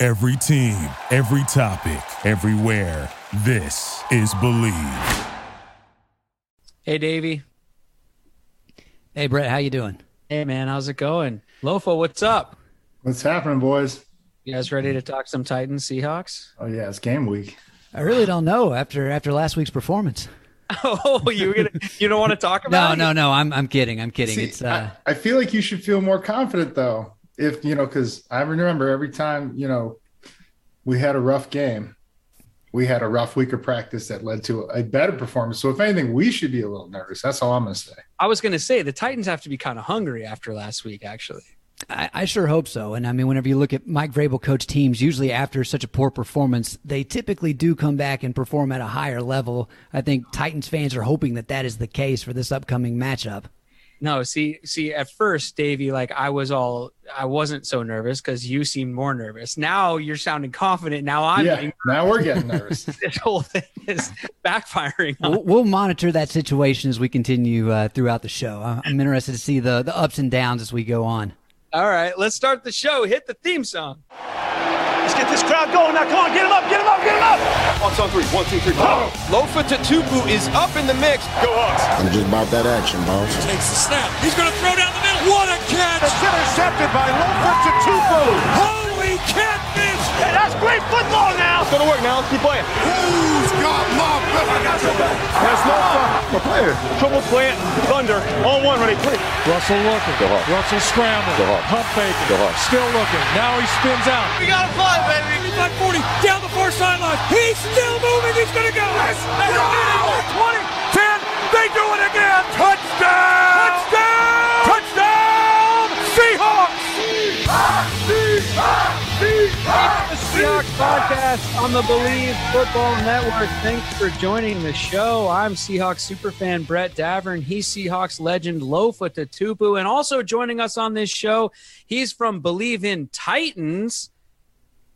Every team, every topic, everywhere. This is Bleav. Hey, Davey. Hey, Brett, how you doing? Hey, man, how's it going? Lofa, what's up? What's happening, boys? You guys ready to talk some Titans Seahawks? Oh yeah, it's game week. I really don't know after after last week's performance. Oh, you gonna, you don't want to talk about No, it? no, no. No. I'm I'm kidding. I'm kidding. See, it's uh, I, I feel like you should feel more confident though, if you know, because I remember every time you know we had a rough game, we had a rough week of practice that led to a better performance. So if anything, we should be a little nervous. That's all I'm gonna say. I was gonna say the Titans have to be kind of hungry after last week, actually. I, I sure hope so. And I mean, whenever you look at Mike Vrabel coach teams, usually after such a poor performance, they typically do come back and perform at a higher level. I think Titans fans are hoping that that is the case for this upcoming matchup. No, see, see, at first, Davey, like I was all, I wasn't so nervous because you seemed more nervous. Now you're sounding confident. Now I'm yeah, getting, now we're getting nervous. this whole thing is backfiring. We'll, we'll monitor that situation as we continue uh, throughout the show. I'm interested to see the the ups and downs as we go on. All right, let's start the show. Hit the theme song. Let's get this crowd going now. Come on, get him up, get him up, get him up. Hawks on three. One, two, three. Go. Lofa Tatupu is up in the mix. Go Hawks. I'm just about that action, boss. Takes the snap. He's going to throw down the middle. What a catch! It's intercepted by Lofa Tatupu. Holy catfish! Hey, that's great football now. It's gonna work now. Let's keep playing. Who's got my back? I got your back. That's Lofa. The player. Triple plant. Thunder. all one. Ready. Play. Russell looking. Russell scrambling. Pump faking. Still looking. Now he spins out. We got to fly, baby. 40 down the far sideline. He's still moving. He's going to go. 20, 10. They do it again. Touchdown. Touchdown. Touchdown. Seahawks. The Seahawks podcast on the Bleav Football Network. Thanks for joining the show. I'm Seahawks superfan Brett Davern. He's Seahawks legend Lofa Tatupu. And also joining us on this show, he's from Bleav in Titans.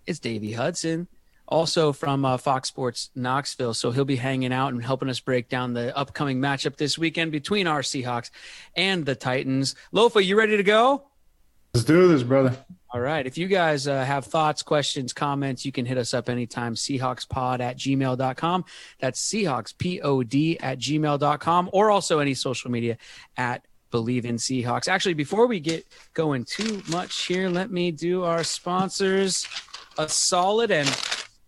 It's Davey Hudson, also from uh, Fox Sports Knoxville. So he'll be hanging out and helping us break down the upcoming matchup this weekend between our Seahawks and the Titans. Lofa, you ready to go? Let's do this, brother. All right. If you guys uh, have thoughts, questions, comments, you can hit us up anytime. Seahawkspod at gmail.com. That's Seahawkspod at gmail.com or also any social media at Bleav in Seahawks. Actually, before we get going too much here, let me do our sponsors a solid and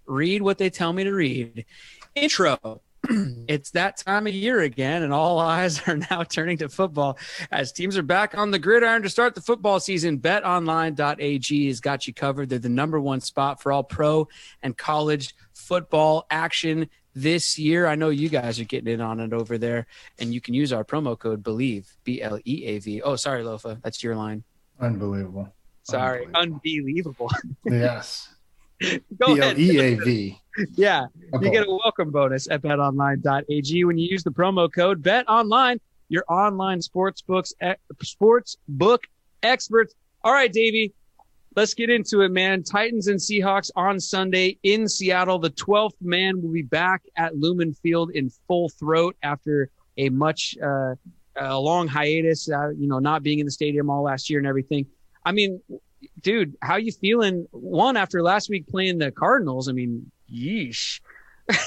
read what they tell me to read. Intro. it's that time of year again, and all eyes are now turning to football as teams are back on the gridiron to start the football season. BetOnline.ag has got you covered. They're the number one spot for all pro and college football action this year. I know you guys are getting in on it over there, and you can use our promo code BLEAV, B L E A V. Oh, sorry, Lofa. That's your line. Unbelievable. Sorry. Unbelievable. Unbelievable. Yes. Go B ahead. L A V. Yeah, Okay. you get a welcome bonus at betonline.ag when you use the promo code betonline, your online sports books, sports book experts. All right, Davey, let's get into it, man. Titans and Seahawks on Sunday in Seattle. The 12th man will be back at Lumen Field in full throat after a much, uh, a long hiatus, uh, you know, not being in the stadium all last year and everything. I mean, dude, how you feeling? One after last week playing the Cardinals. I mean, yeesh.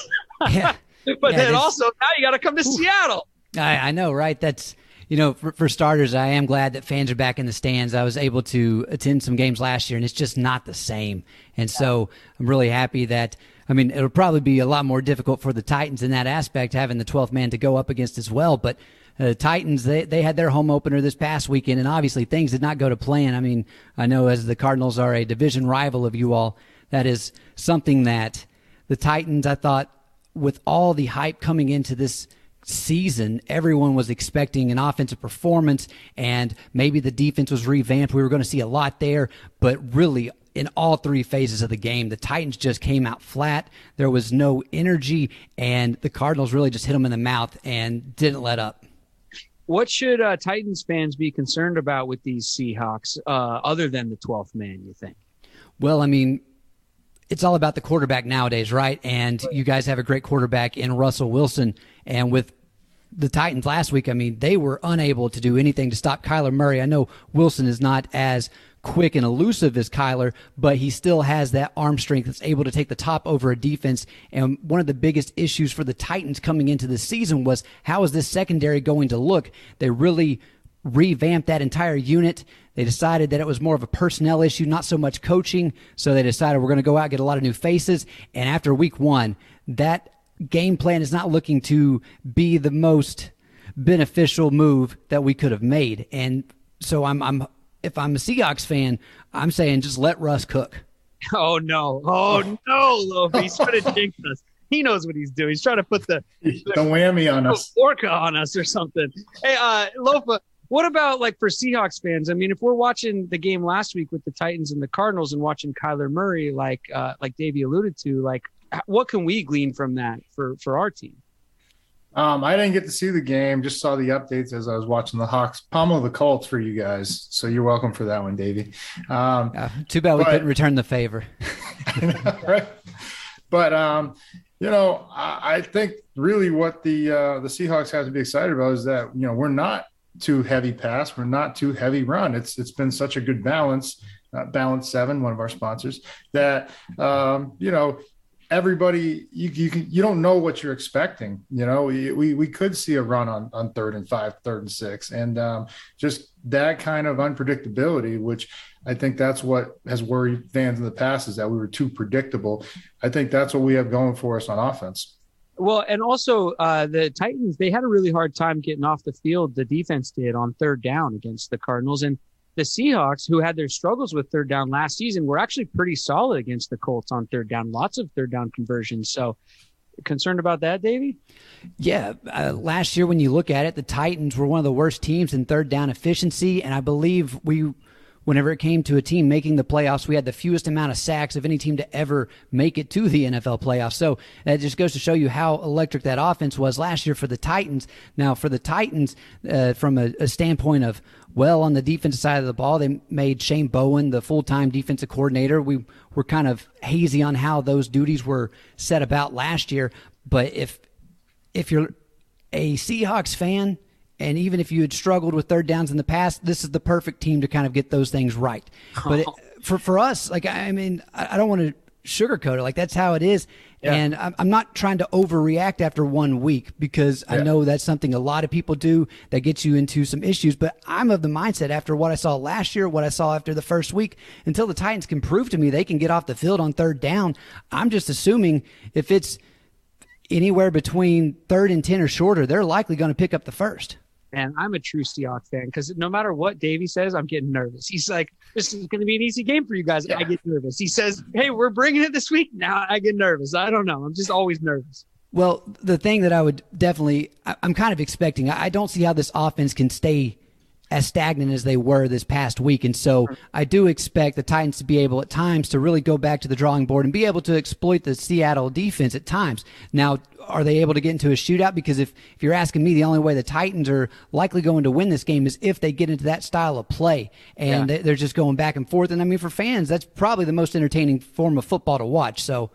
Yeah. But Yeah, then also now you got to come to Seattle. I, I know, right? That's you know, for, for starters, I am glad that fans are back in the stands. I was able to attend some games last year, and it's just not the same. And so I'm really happy that. I mean, it'll probably be a lot more difficult for the Titans in that aspect, having the 12th man to go up against as well. But uh, Titans, they, they had their home opener this past weekend, and obviously things did not go to plan. I mean, I know as the Cardinals are a division rival of you all, that is something that the Titans, I thought, with all the hype coming into this season, everyone was expecting an offensive performance and maybe the defense was revamped. We were going to see a lot there, but really in all three phases of the game. The Titans just came out flat. There was no energy, and the Cardinals really just hit them in the mouth and didn't let up. What should uh, Titans fans be concerned about with these Seahawks, uh, other than the 12th man, you think? Well, I mean, it's all about the quarterback nowadays, right? And you guys have a great quarterback in Russell Wilson. And with the Titans last week, I mean, they were unable to do anything to stop Kyler Murray. I know Wilson is not as quick and elusive as Kyler, but he still has that arm strength that's able to take the top over a defense. And one of the biggest issues for the Titans coming into the season was how is this secondary going to look? They really revamped that entire unit. They decided that it was more of a personnel issue, not so much coaching. So they decided we're going to go out get a lot of new faces. And after week one, that game plan is not looking to be the most beneficial move that we could have made. And so I'm, I'm if I'm a Seahawks fan, I'm saying just let Russ cook. Oh no! Oh no, Lofa! He's trying to jinx us. He knows what he's doing. He's trying to put the the, the whammy on us, orca on us, or something. Hey, uh, Lofa, what about like for Seahawks fans? I mean, if we're watching the game last week with the Titans and the Cardinals and watching Kyler Murray, like uh, like Davey alluded to, like what can we glean from that for for our team? Um, I didn't get to see the game, just saw the updates as I was watching the Hawks pummel the Colts for you guys. So you're welcome for that one, Davey. Um, uh, too bad we but, couldn't return the favor. right? But um, you know, I, I, think really what the uh, the Seahawks have to be excited about is that you know we're not too heavy pass, we're not too heavy run. It's it's been such a good balance. Uh, balance seven, one of our sponsors, that um, you know everybody you you can you don't know what you're expecting you know we we, we could see a run on on third and five third and six and um, just that kind of unpredictability which i think that's what has worried fans in the past is that we were too predictable i think that's what we have going for us on offense well, and also uh, the Titans, they had a really hard time getting off the field. The defense did on third down against the Cardinals. And the Seahawks, who had their struggles with third down last season, were actually pretty solid against the Colts on third down. Lots of third down conversions. So, concerned about that, Davey? Yeah. Uh, last year, when you look at it, the Titans were one of the worst teams in third down efficiency. And I believe we whenever it came to a team making the playoffs, we had the fewest amount of sacks of any team to ever make it to the NFL playoffs. So that just goes to show you how electric that offense was last year for the Titans. Now, for the Titans, uh, from a, a standpoint of, well, on the defensive side of the ball, they made Shane Bowen the full time defensive coordinator. We were kind of hazy on how those duties were set about last year. But if if you're a Seahawks fan, and even if you had struggled with third downs in the past, this is the perfect team to kind of get those things right. But it, for for us, like I mean, I, I don't want to sugarcoat it. Like that's how it is. Yeah. And I'm, I'm not trying to overreact after one week because yeah. I know that's something a lot of people do that gets you into some issues. But I'm of the mindset after what I saw last year, what I saw after the first week, until the Titans can prove to me they can get off the field on third down. I'm just assuming if it's anywhere between third and 10 or shorter, they're likely going to pick up the first. And I'm a true Seahawks fan because no matter what Davey says, I'm getting nervous. He's like, "This is going to be an easy game for you guys." Yeah. I get nervous. He says, "Hey, we're bringing it this week." Now I get nervous. I don't know. I'm just always nervous. Well, the thing that I would definitely, I'm kind of expecting. I don't see how this offense can stay as stagnant as they were this past week. And so mm-hmm. I do expect the Titans to be able at times to really go back to the drawing board and be able to exploit the Seattle defense at times. Now, are they able to get into a shootout? Because if, if you're asking me, the only way the Titans are likely going to win this game is if they get into that style of play and yeah. they're just going back and forth. And I mean, for fans, that's probably the most entertaining form of football to watch. So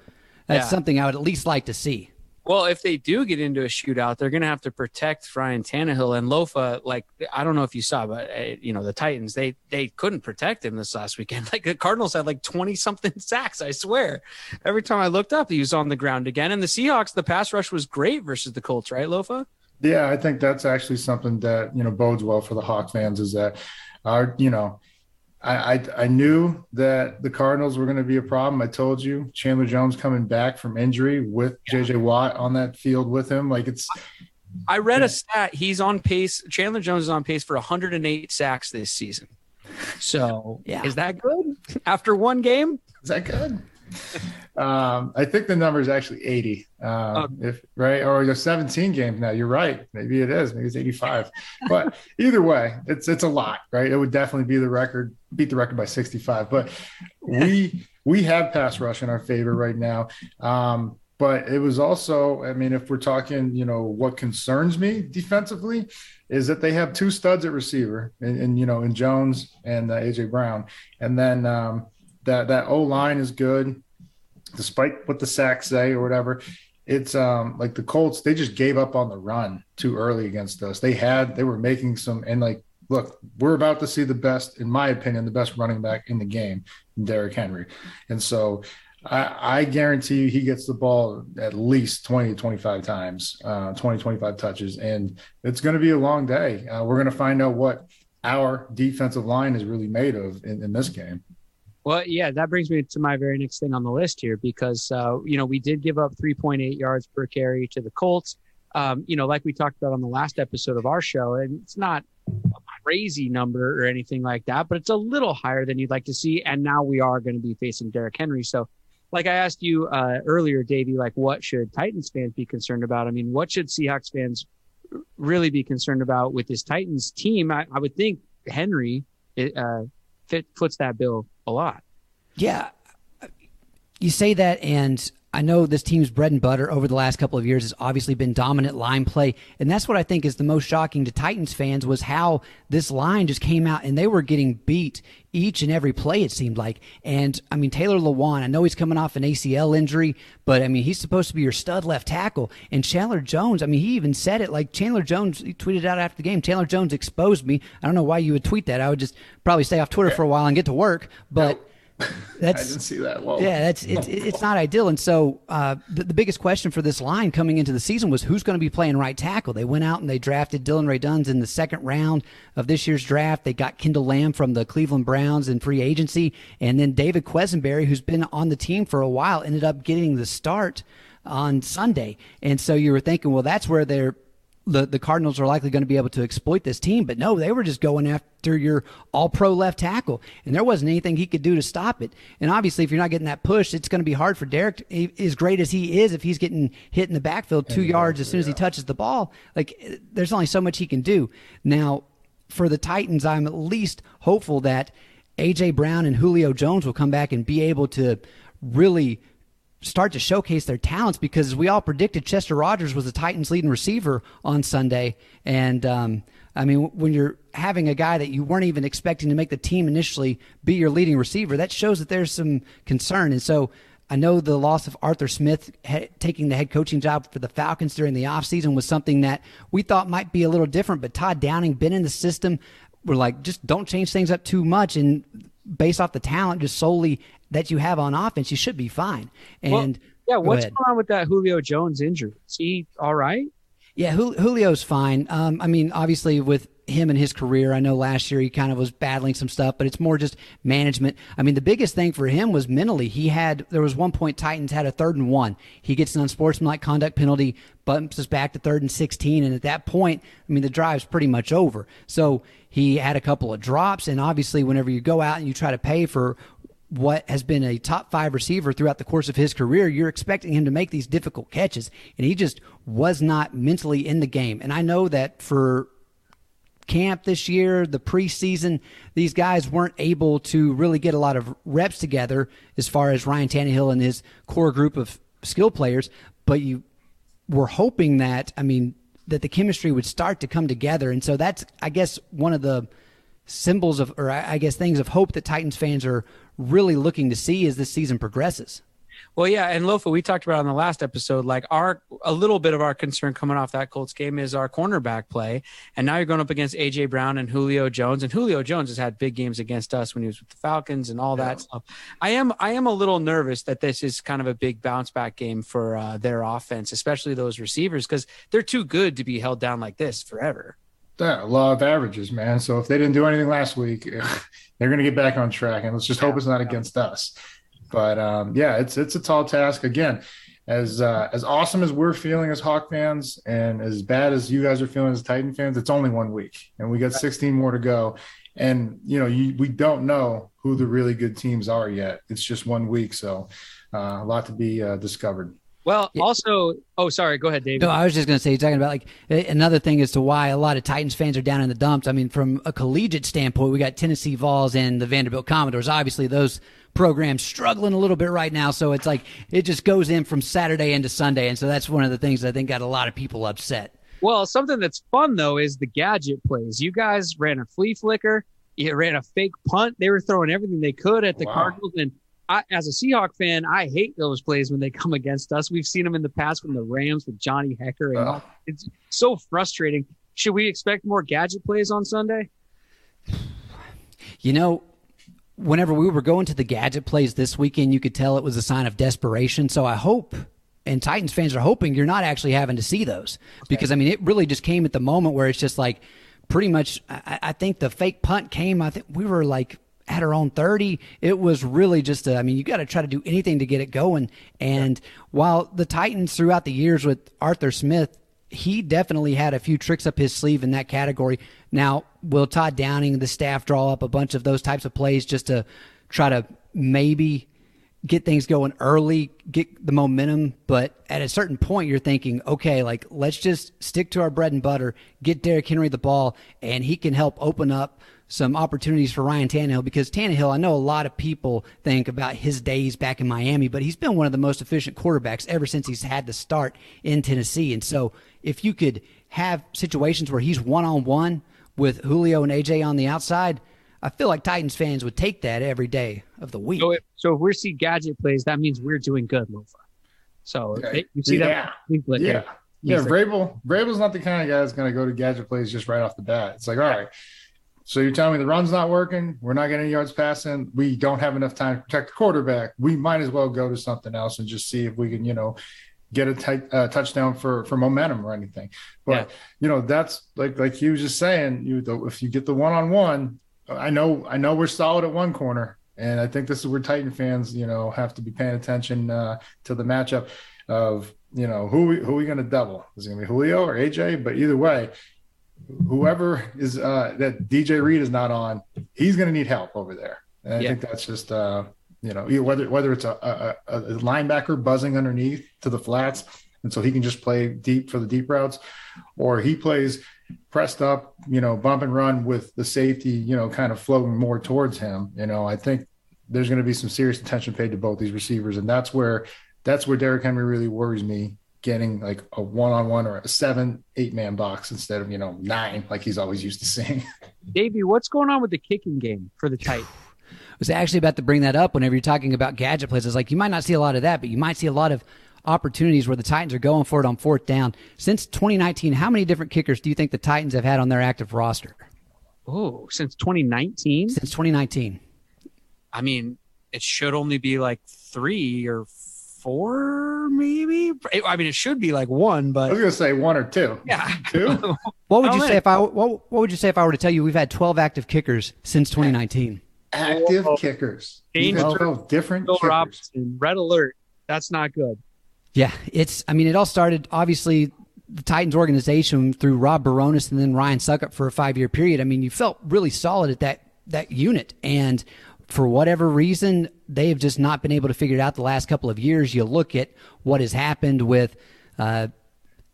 that's yeah. something I would at least like to see. Well, if they do get into a shootout, they're going to have to protect Ryan Tannehill and Lofa. Like I don't know if you saw, but uh, you know the Titans they they couldn't protect him this last weekend. Like the Cardinals had like twenty something sacks. I swear, every time I looked up, he was on the ground again. And the Seahawks, the pass rush was great versus the Colts, right, Lofa? Yeah, I think that's actually something that you know bodes well for the Hawk fans is that our you know I, I, I knew that the Cardinals were going to be a problem. I told you Chandler Jones coming back from injury with JJ Watt on that field with him. Like it's. I read a stat. He's on pace. Chandler Jones is on pace for 108 sacks this season. So yeah. is that good after one game? Is that good? um, I think the number is actually 80. Um, if right, or the 17 games now. You're right. Maybe it is. Maybe it's 85. but either way, it's it's a lot, right? It would definitely be the record, beat the record by 65. But we we have pass rush in our favor right now. Um, but it was also, I mean, if we're talking, you know, what concerns me defensively is that they have two studs at receiver, and, and you know, in Jones and uh, AJ Brown, and then um, that that O line is good, despite what the sacks say or whatever. It's um like the Colts, they just gave up on the run too early against us. They had they were making some and like look, we're about to see the best, in my opinion, the best running back in the game, Derrick Henry. And so I, I, guarantee you he gets the ball at least 20 25 times, uh, 20, 25 touches. And it's going to be a long day. Uh, we're going to find out what our defensive line is really made of in, in, this game. Well, yeah, that brings me to my very next thing on the list here because, uh, you know, we did give up 3.8 yards per carry to the Colts. Um, you know, like we talked about on the last episode of our show, and it's not a crazy number or anything like that, but it's a little higher than you'd like to see. And now we are going to be facing Derrick Henry. So, like I asked you uh, earlier, Davey, like what should Titans fans be concerned about? I mean, what should Seahawks fans really be concerned about with this Titans team? I, I would think Henry uh, fit, that bill a lot. Yeah, you say that, and I know this team's bread and butter over the last couple of years has obviously been dominant line play, and that's what I think is the most shocking to Titans fans was how this line just came out and they were getting beat each and every play it seemed like. And I mean Taylor Lewan, I know he's coming off an ACL injury, but I mean he's supposed to be your stud left tackle. And Chandler Jones, I mean he even said it like Chandler Jones he tweeted out after the game. Taylor Jones exposed me. I don't know why you would tweet that. I would just probably stay off Twitter for a while and get to work, but. That's, I didn't see that. Whoa. Yeah, that's it's it's not ideal. And so uh, the, the biggest question for this line coming into the season was who's going to be playing right tackle. They went out and they drafted Dillon Ray Radunz in the second round of this year's draft. They got Kendall Lamm from the Cleveland Browns in free agency, and then David Quessenberry, who's been on the team for a while, ended up getting the start on Sunday. And so you were thinking, well, that's where they're the, the Cardinals are likely going to be able to exploit this team. But no, they were just going after your all pro left tackle, and there wasn't anything he could do to stop it. And obviously, if you're not getting that push, it's going to be hard for Derrick, as great as he is, if he's getting hit in the backfield two uh, yards as soon as he touches the ball. Like, there's only so much he can do. Now, for the Titans, I'm at least hopeful that A.J. Brown and Julio Jones will come back and be able to really start to showcase their talents because we all predicted Chester Rogers was the Titans' leading receiver on Sunday. And um, I mean, when you're having a guy that you weren't even expecting to make the team initially be your leading receiver, that shows that there's some concern. And so I know the loss of Arthur Smith he- taking the head coaching job for the Falcons during the offseason was something that we thought might be a little different, but Todd Downing, been in the system, we're like, just don't change things up too much. And based off the talent just solely that you have on offense, you should be fine. And well, yeah, what's going on with that Julio Jones injury? Is he all right? Yeah, Julio's fine. Um, I mean, obviously with him and his career, I know last year he kind of was battling some stuff, but it's more just management. I mean, the biggest thing for him was mentally. He had there was one point Titans had a third and one. He gets an unsportsmanlike conduct penalty, bumps us back to third and sixteen, and at that point, I mean, the drive's pretty much over. So he had a couple of drops, and obviously, whenever you go out and you try to pay for what has been a top five receiver throughout the course of his career, you're expecting him to make these difficult catches. And he just was not mentally in the game. And I know that for camp this year, the preseason, these guys weren't able to really get a lot of reps together as far as Ryan Tannehill and his core group of skill players. But you were hoping that, I mean, that the chemistry would start to come together. And so that's, I guess, one of the symbols of, or I guess things of hope that Titans fans are really looking to see as this season progresses. Well, yeah, and Lofa, we talked about on the last episode, like our a little bit of our concern coming off that Colts game is our cornerback play, and now you're going up against AJ Brown and Julio Jones, and Julio Jones has had big games against us when he was with the Falcons and all that stuff. I am I am a little nervous that this is kind of a big bounce back game for uh, their offense, especially those receivers, because they're too good to be held down like this forever. Yeah, law of averages, man. So if they didn't do anything last week, they're going to get back on track, and let's just hope it's not against us. But um, yeah, it's it's a tall task. Again, as uh, as awesome as we're feeling as Hawk fans, and as bad as you guys are feeling as Titan fans, it's only one week, and we got 16 more to go. And you know, you, we don't know who the really good teams are yet. It's just one week, so uh, a lot to be uh, discovered. Well, also, oh, sorry, go ahead, David. No, I was just going to say, you're talking about like another thing as to why a lot of Titans fans are down in the dumps. I mean, from a collegiate standpoint, we got Tennessee Vols and the Vanderbilt Commodores. Obviously, those programs struggling a little bit right now. So it's like it just goes in from Saturday into Sunday. And so that's one of the things I think got a lot of people upset. Well, something that's fun though is the gadget plays. You guys ran a flea flicker, you ran a fake punt. They were throwing everything they could at the wow. Cardinals. And I, as a Seahawk fan, I hate those plays when they come against us. We've seen them in the past from the Rams with Johnny Hekker, and uh. it's so frustrating. Should we expect more gadget plays on Sunday? You know, whenever we were going to the gadget plays this weekend, you could tell it was a sign of desperation. So I hope, and Titans fans are hoping you're not actually having to see those because I mean it really just came at the moment where it's just like pretty much. I, I think the fake punt came. I think we were like at our own 30 it was really just a, I mean you got to try to do anything to get it going and yeah. while the titans throughout the years with arthur smith he definitely had a few tricks up his sleeve in that category. Now, will Todd Downing, the staff, draw up a bunch of those types of plays just to try to maybe get things going early, get the momentum? But at a certain point, you're thinking, okay, like let's just stick to our bread and butter, get Derrick Henry the ball, and he can help open up some opportunities for Ryan Tannehill because Tannehill, I know a lot of people think about his days back in Miami, but he's been one of the most efficient quarterbacks ever since he's had to start in Tennessee. And so if you could have situations where he's one on one with Julio and AJ on the outside, I feel like Titans fans would take that every day of the week. So if, so if we see gadget plays, that means we're doing good, Lofa. So okay. you see yeah. that? Yeah. Yeah, Vrabel. Vrabel's not the kind of guy that's going to go to gadget plays just right off the bat. It's like, all right, so you're telling me the run's not working? We're not getting yards passing. We don't have enough time to protect the quarterback. We might as well go to something else and just see if we can, you know, get a t- uh, touchdown for for momentum or anything. But yeah. you know, that's like like he was just saying. You if you get the one on one, I know I know we're solid at one corner, and I think this is where Titan fans, you know, have to be paying attention uh, to the matchup of you know who we, who are we going to double? Is it going to be Julio or AJ? But either way, whoever is uh, that DJ Reed is not on, he's going to need help over there. And I yeah. think that's just uh, you know whether whether it's a, a, a, linebacker buzzing underneath to the flats, and so he can just play deep for the deep routes, or he plays pressed up, you know, bump and run with the safety, you know, kind of floating more towards him. You know, I think there's going to be some serious attention paid to both these receivers, and that's where that's where Derrick Henry really worries me getting like a one-on-one or a seven, eight-man box instead of you know nine like he's always used to seeing. Davey, what's going on with the kicking game for the Titans? I was actually about to bring that up whenever you're talking about gadget plays. It's like you might not see a lot of that, but you might see a lot of opportunities where the Titans are going for it on fourth down. Since 2019, how many different kickers do you think the Titans have had on their active roster? Oh, since 2019? Since 2019. I mean, it should only be like three or four, maybe. I mean, it should be like one, but I was gonna say one or two. Yeah, two. what would you say if I what, what would you say if I were to tell you we've had twelve active kickers since 2019? Active oh, kickers. Twelve different Bill kickers. Robinson, red alert. That's not good. Yeah, it's. I mean, it all started obviously the Titans organization through Rob Bironas and then Ryan Succop for a five year period. I mean, you felt really solid at that that unit, and for whatever reason, they have just not been able to figure it out the last couple of years. You look at what has happened with. Uh,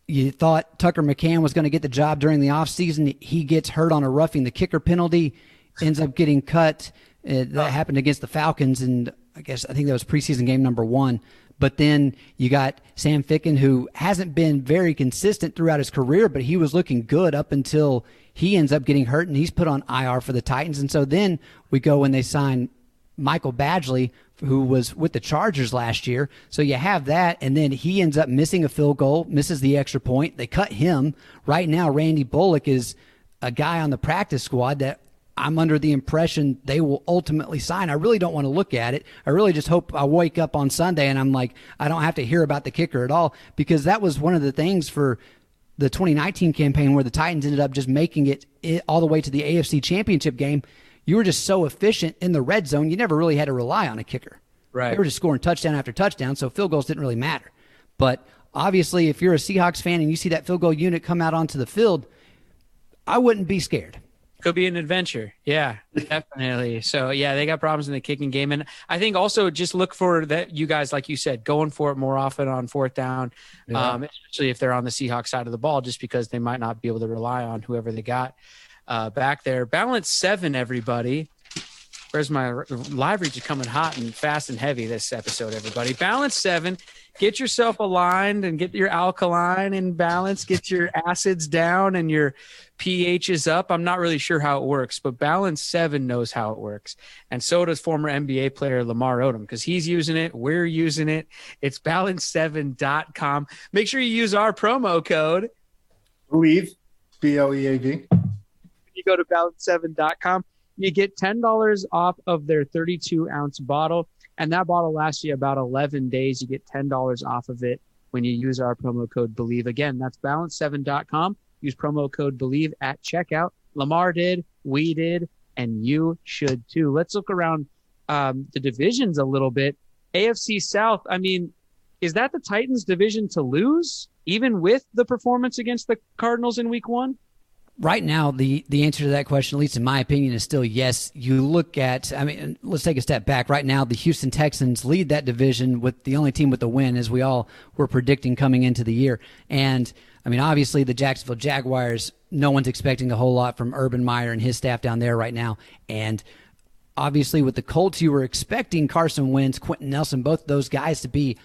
you thought Tucker McCann was going to get the job during the offseason. He gets hurt on a roughing the kicker penalty, ends up getting cut. Uh, that happened against the Falcons, and I guess I think that was preseason game number one. But then you got Sam Ficken, who hasn't been very consistent throughout his career, but he was looking good up until he ends up getting hurt and he's put on IR for the Titans. And so then we go and they sign Michael Badgley, who was with the Chargers last year. So you have that, and then he ends up missing a field goal, misses the extra point. They cut him. Right now, Randy Bullock is a guy on the practice squad that I'm under the impression they will ultimately sign. I really don't want to look at it. I really just hope I wake up on Sunday and I'm like, I don't have to hear about the kicker at all because that was one of the things for the 2019 campaign where the Titans ended up just making it, all the way to the AFC championship game. You were just so efficient in the red zone, you never really had to rely on a kicker. Right. They were just scoring touchdown after touchdown, so field goals didn't really matter. But obviously, if you're a Seahawks fan and you see that field goal unit come out onto the field, I wouldn't be scared. Could be an adventure. Yeah, definitely. So yeah, they got problems in the kicking game, and I think also just look for that. You guys, like you said, going for it more often on fourth down, Yeah. um, especially if they're on the Seahawks side of the ball, just because they might not be able to rely on whoever they got uh, back there. Balance seven, everybody. Where's my live reach is coming hot and fast and heavy this episode, everybody. Balance seven. Get yourself aligned and get your alkaline in balance. Get your acids down and your pH is up. I'm not really sure how it works, but Balance 7 knows how it works. And so does former NBA player Lamar Odom because he's using it. We're using it. It's balance7.com. Make sure you use our promo code. Bleav, B L E A V. You go to balance7.com. You get $10 off of their 32 ounce bottle. And that bottle lasts you about 11 days. You get $10 off of it when you use our promo code Bleav. Again, that's balance7.com. Use promo code Bleav at checkout. Lamar did, we did, and you should too. Let's look around um, the divisions a little bit. AFC South, I mean, is that the Titans division to lose, even with the performance against the Cardinals in week one? Right now, the the answer to that question, at least in my opinion, is still yes. You look at, I mean, let's take a step back. Right now, the Houston Texans lead that division with the only team with the win, as we all were predicting coming into the year. And I mean, obviously, the Jacksonville Jaguars, no one's expecting a whole lot from Urban Meyer and his staff down there right now. And obviously, with the Colts, you were expecting Carson Wentz, Quenton Nelson, both those guys to be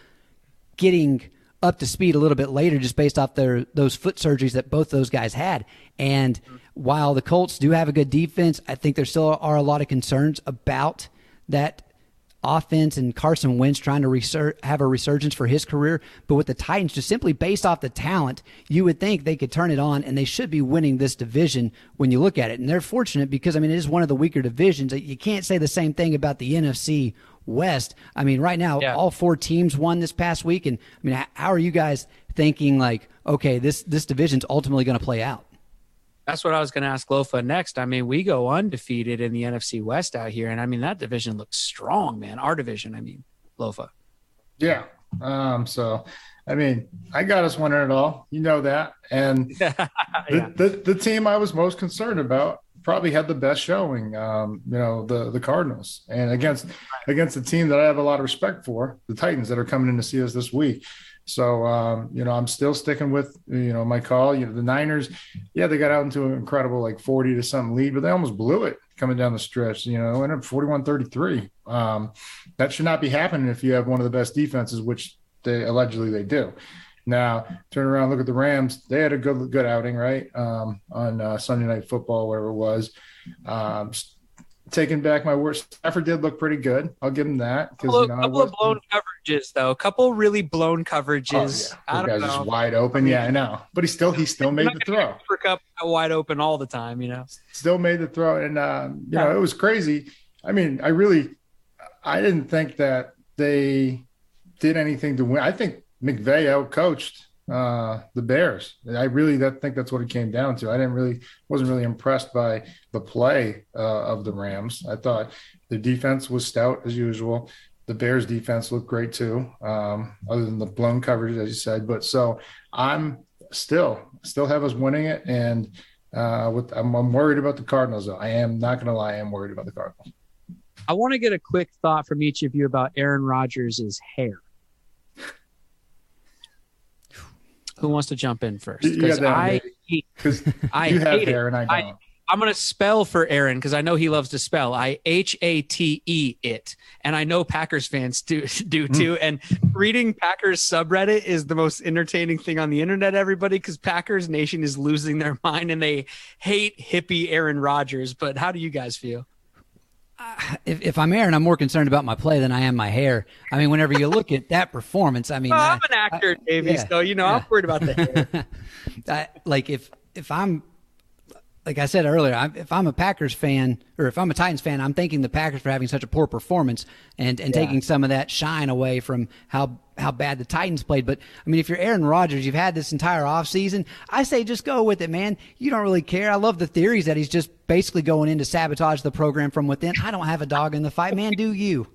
getting up to speed a little bit later just based off their those foot surgeries that both those guys had. And while the Colts do have a good defense, I think there still are a lot of concerns about that offense and Carson Wentz trying to resur- have a resurgence for his career. But with the Titans, just simply based off the talent, you would think they could turn it on and they should be winning this division when you look at it. And they're fortunate because, I mean, it is one of the weaker divisions. You can't say the same thing about the NFC West. I mean, right now, Yeah. all four teams won this past week. And I mean, how are you guys thinking like, okay, this, this division's ultimately going to play out? That's what I was going to ask Lofa next. I mean, we go undefeated in the NFC West out here, and I mean that division looks strong, man. Our division, I mean, Lofa. Yeah. Um, so, I mean, I got us winning it all. You know that. And the, the, the team I was most concerned about probably had the best showing, um, you know, the, the Cardinals and against, against the team that I have a lot of respect for, the Titans that are coming in to see us this week. So, um, you know, I'm still sticking with, you know, my call, you know, the Niners, yeah, they got out into an incredible, like 40 to something lead, but they almost blew it coming down the stretch, you know, ended up 41, 33. Um, that should not be happening if you have one of the best defenses, which they allegedly they do. Now, turn around, look at the Rams. They had a good good outing, right? Um, on uh, Sunday Night Football, whatever it was. Um, taking back my worst. Stafford did look pretty good. I'll give him that because couple, you of, know, couple of was- blown coverages, though. A couple really blown Oh, coverages. yeah. I don't guy's know. just wide open. Yeah, I know, but he still he still made the throw. Kupp wide open all the time, you know. still made the throw and um, you know it was crazy i mean i really i didn't think that they did anything to win i think mcvay outcoached uh, the bears i really that, think that's what it came down to i didn't really wasn't really impressed by the play uh, of the rams i thought the defense was stout as usual the bears defense looked great too um, other than the blown coverage as you said but so i'm still still have us winning it and uh, with I'm, I'm worried about the Cardinals though. I am not going to lie. I am worried about the Cardinals. I want to get a quick thought from each of you about Aaron Rodgers' hair. Who wants to jump in first? You- you got Because I, hate- I you have hate hair it. and I I- don't. I'm going to spell for Aaron because I know he loves to spell. I H A T E it, and I know Packers fans do do Hmm. too. And reading Packers subreddit is the most entertaining thing on the internet. Everybody, because Packers Nation is losing their mind and they hate hippie Aaron Rodgers. But how do you guys feel? If, if I'm Aaron, I'm more concerned about my play than I am my hair. I mean, whenever you look at that performance, I mean, Oh, I- I'm an actor, I- Davey, yeah, so you know yeah. I'm worried about the hair. I, like if if I'm like I said earlier, I, if I'm a Packers fan or if I'm a Titans fan, I'm thanking the Packers for having such a poor performance and, and taking some of that shine away from how how bad the Titans played. But I mean, if you're Aaron Rodgers, you've had this entire offseason, I say just go with it, man. You don't really care. I love the theories that he's just basically going in to sabotage the program from within. I don't have a dog in the fight, man. Do you?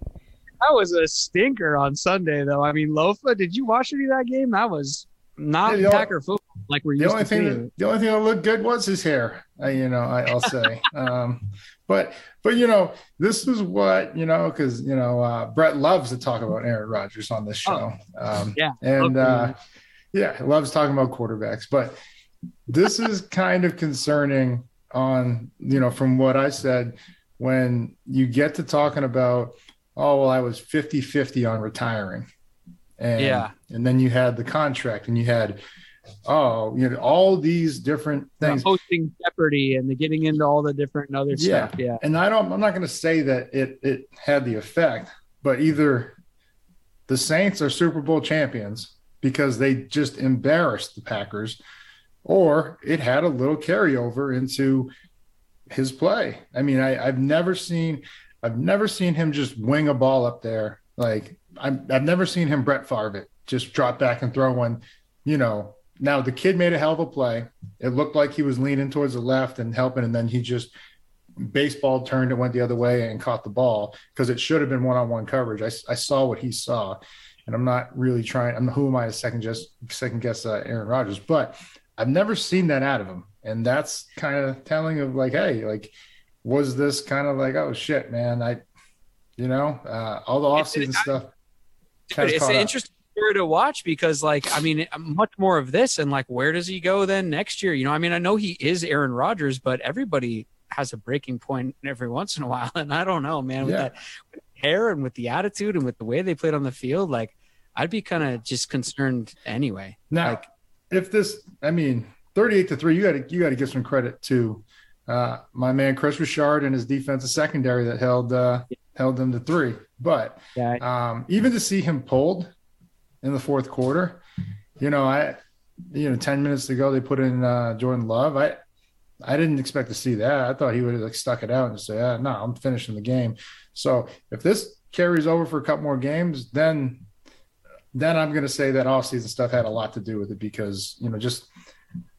That was a stinker on Sunday, though. I mean, Lofa, did you watch any of that game? That was not Yeah, Packer football like we're The used only to thing seeing. that the only thing that looked good was his hair. I, you know, I, will say. um, but but you know, this is what you know because you know uh, Brett loves to talk about Aaron Rodgers on this oh, show. Oh, um, yeah, and uh, yeah, loves talking about quarterbacks. But this is kind of concerning on you know from what I said when you get to talking about oh well I was 50-50 on retiring. And, yeah. And then you had the contract and you had oh, you know, all these different things. The hosting Jeopardy and the getting into all the different other yeah. stuff. Yeah. And I don't, I'm not going to say that it, it had the effect, but either the Saints are Super Bowl champions because they just embarrassed the Packers, or it had a little carryover into his play. I mean, I, I've never seen, I've never seen him just wing a ball up there. Like i have never seen him Brett Favre it, just drop back and throw one, you know, now the kid made a hell of a play. It looked like he was leaning towards the left and helping, and then he just baseball turned and went the other way and caught the ball because it should have been one-on-one coverage. I, I saw what he saw, and I'm not really trying. I'm who am I to second just second guess uh, Aaron Rodgers, but I've never seen that out of him, and that's kind of telling of like, hey, like, was this kind of like, oh shit, man, I, you know, uh, all the offseason stuff. Dude, it's interesting story to watch because, like, I mean, much more of this, and like, where does he go then next year? You know, I mean, I know he is Aaron Rodgers, but everybody has a breaking point every once in a while, and I don't know, man, with yeah. that with hair and with the attitude and with the way they played on the field, like, I'd be kind of just concerned anyway. Now, like, if this, I mean, thirty-eight to three, you got to you got to give some credit to uh, my man Kris Richard and his defensive secondary that held uh, held them to three. But yeah. um, even to see him pulled in the fourth quarter. You know, I, you know, 10 minutes to go, they put in uh, Jordan Love. I, I didn't expect to see that. I thought he would have like stuck it out and say, ah, no, I'm finishing the game. So if this carries over for a couple more games, then, then I'm going to say that offseason stuff had a lot to do with it because, you know, just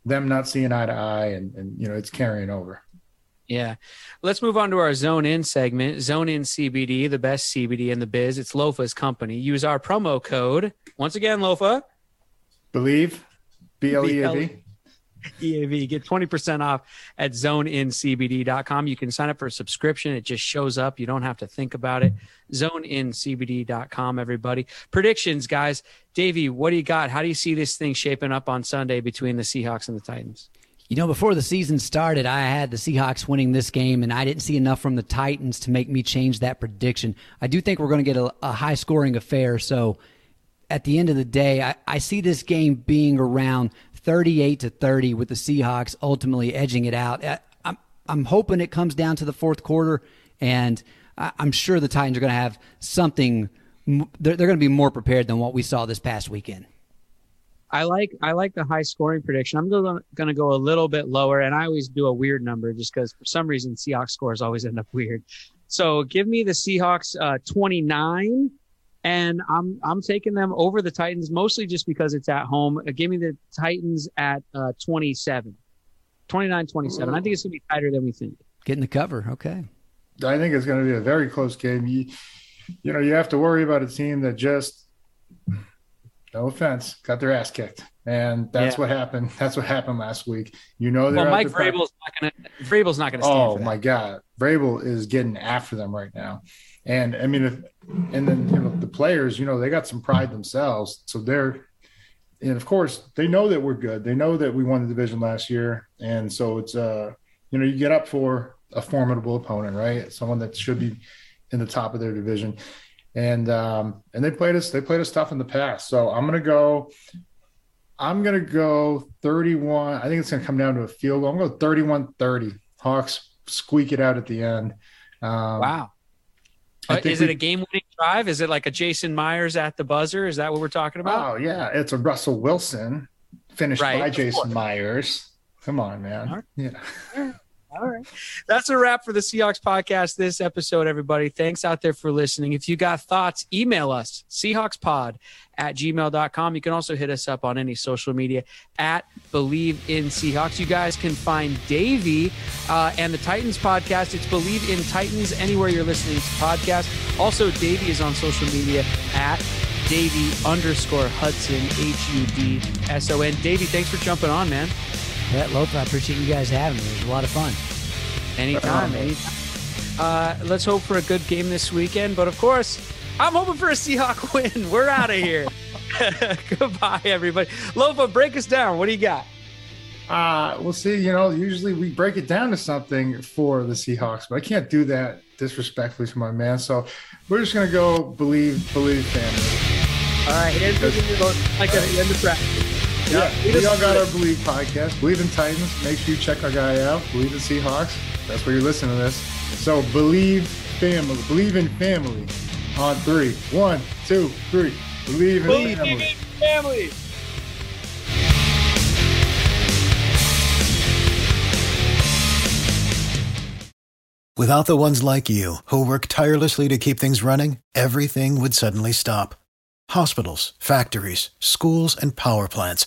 them not seeing eye to eye and, and, you know, it's carrying over. Yeah. Let's move on to our Zone In segment. Zone In CBD, the best CBD in the biz. It's Lofa's company. Use our promo code. Once again, Lofa. Bleav. B L E A V. EAV. Get 20% off at zoneincbd.com. You can sign up for a subscription. It just shows up. You don't have to think about it. Zoneincbd.com, everybody. Predictions, guys. Davey, what do you got? How do you see this thing shaping up on Sunday between the Seahawks and the Titans? You know, before the season started, I had the Seahawks winning this game, and I didn't see enough from the Titans to make me change that prediction. I do think we're going to get a, a high scoring affair. So at the end of the day, I, I see this game being around 38 to 30 with the Seahawks ultimately edging it out. I, I'm, I'm hoping it comes down to the fourth quarter, and I, am sure the Titans are going to have something. They're, they're going to be more prepared than what we saw this past weekend. I like I like the high scoring prediction. I'm going to go a little bit lower, and I always do a weird number just because for some reason Seahawks scores always end up weird. So give me the Seahawks uh, 29, and I'm I'm taking them over the Titans mostly just because it's at home. Uh, give me the Titans at uh, 27, 29, 27. I think it's going to be tighter than we think. Getting the cover, okay. I think it's going to be a very close game. You, you know, you have to worry about a team that just no offense, got their ass kicked. And that's yeah. what happened. That's what happened last week. You know, well, Mike Vrabel's not going to. Vrabel's not going to. Oh my God, Vrabel is getting after them right now, and I mean, if, and then you know the players, you know, they got some pride themselves, so they're, and of course they know that we're good. They know that we won the division last year, and so it's uh, you know, you get up for a formidable opponent, right? Someone that should be in the top of their division and um, and they played us they played us tough in the past. So I'm gonna go. I'm gonna go 31. I think it's gonna come down to a field goal. I'm gonna go 31 30. Hawks squeak it out at the end. Um, wow. is we, it a game winning drive? Is it like a Jason Myers at the buzzer? Is that what we're talking about? Oh, yeah. It's a Russell Wilson finished right, by Jason Myers. Come on, man. Right. Yeah. All right. That's a wrap for the Seahawks podcast this episode, everybody. Thanks out there for listening. If you got thoughts, email us, Seahawkspod at gmail.com. You can also hit us up on any social media at Bleav in Seahawks. You guys can find Davey uh, and the Titans podcast. It's Bleav in Titans anywhere you're listening to podcast. Also, Davey is on social media at Davey underscore Hudson, H U D S O N. Davey, thanks for jumping on, man. Yeah, Lofa, I appreciate you guys having me. It was a lot of fun. Anytime, anytime. Uh, let's hope for a good game this weekend. But of course, I'm hoping for a Seahawk win. We're out of here. Goodbye, everybody. Lofa, break us down. What do you got? Uh, we'll see. You know, usually we break it down to something for the Seahawks, but I can't do that disrespectfully to my man. So we're just gonna go believe, believe family. All right, here's the like at the end of practice. Yeah, we all got our Bleav podcast. Bleav in Titans. Make sure you check our guy out. Bleav in Seahawks. That's where you're listening to this. So believe family. Believe in family. On three. One, two, three. Believe in Bleav family. in family. Without the ones like you, who work tirelessly to keep things running, everything would suddenly stop. Hospitals, factories, schools, and power plants,